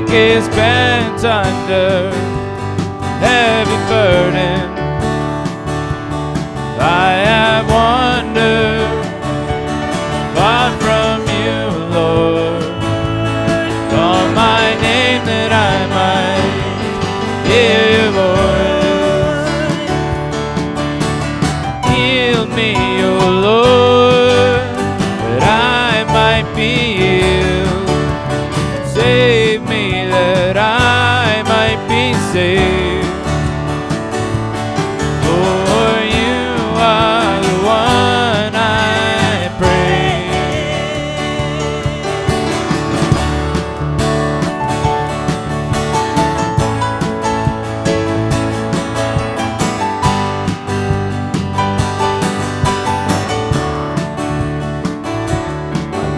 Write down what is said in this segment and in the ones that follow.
back is bent under heavy burden. I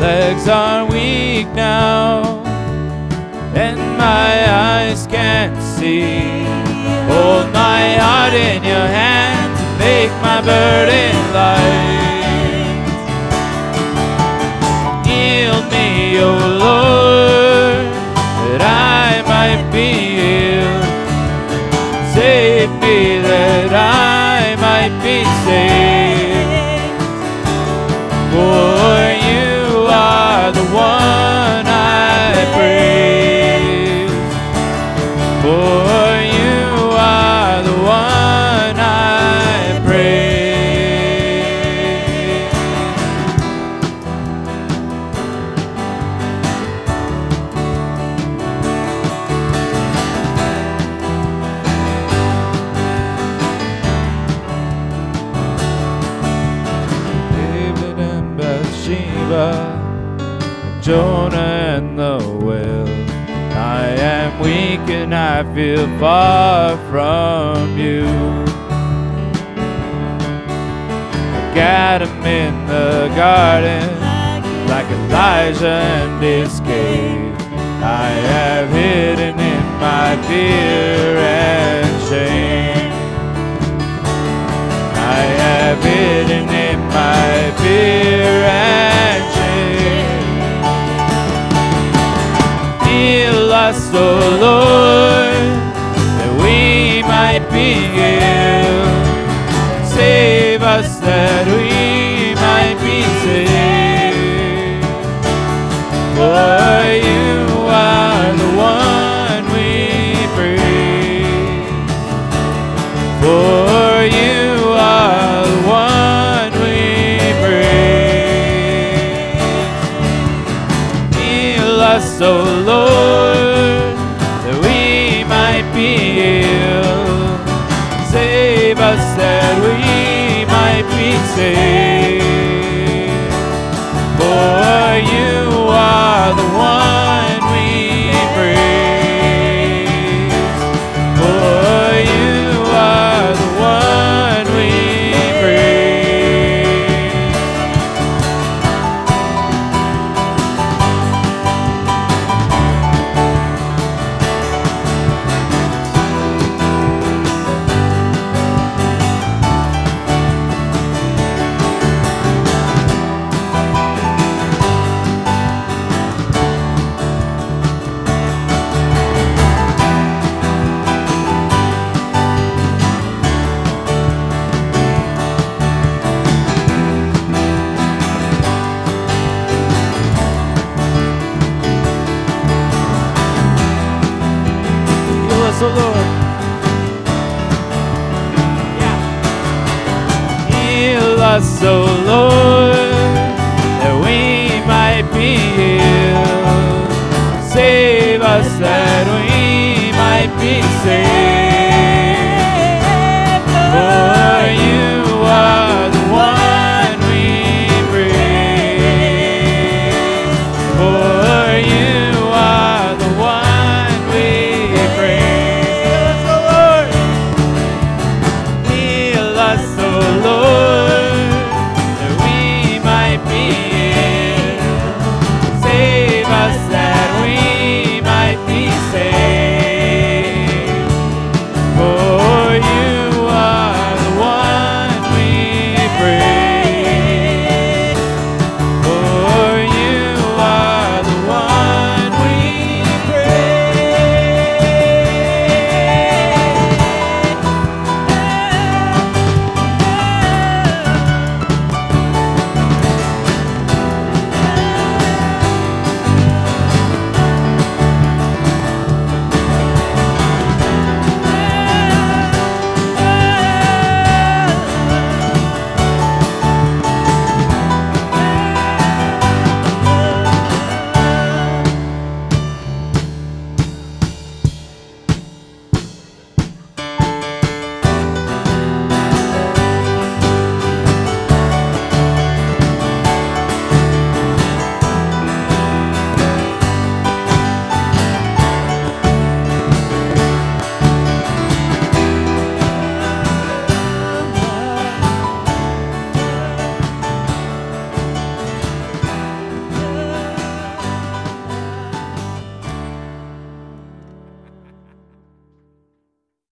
legs are weak now, and my eyes can't see. Hold my heart in your hand to make my burden light. Heal me, O Lord, that I might be healed. Save me that I might be saved. Jonah and the whale. I am weak and I feel far from you. I got him in the garden like Elijah and his cave. I have hidden in my fear and shame. I have hidden O Lord, that we might be healed. Save us that we might be saved. For you are the one we praise. For you are the one we praise. Heal us, O might O Lord. Heal us, O Lord, that we might be healed. Save us that we might be saved.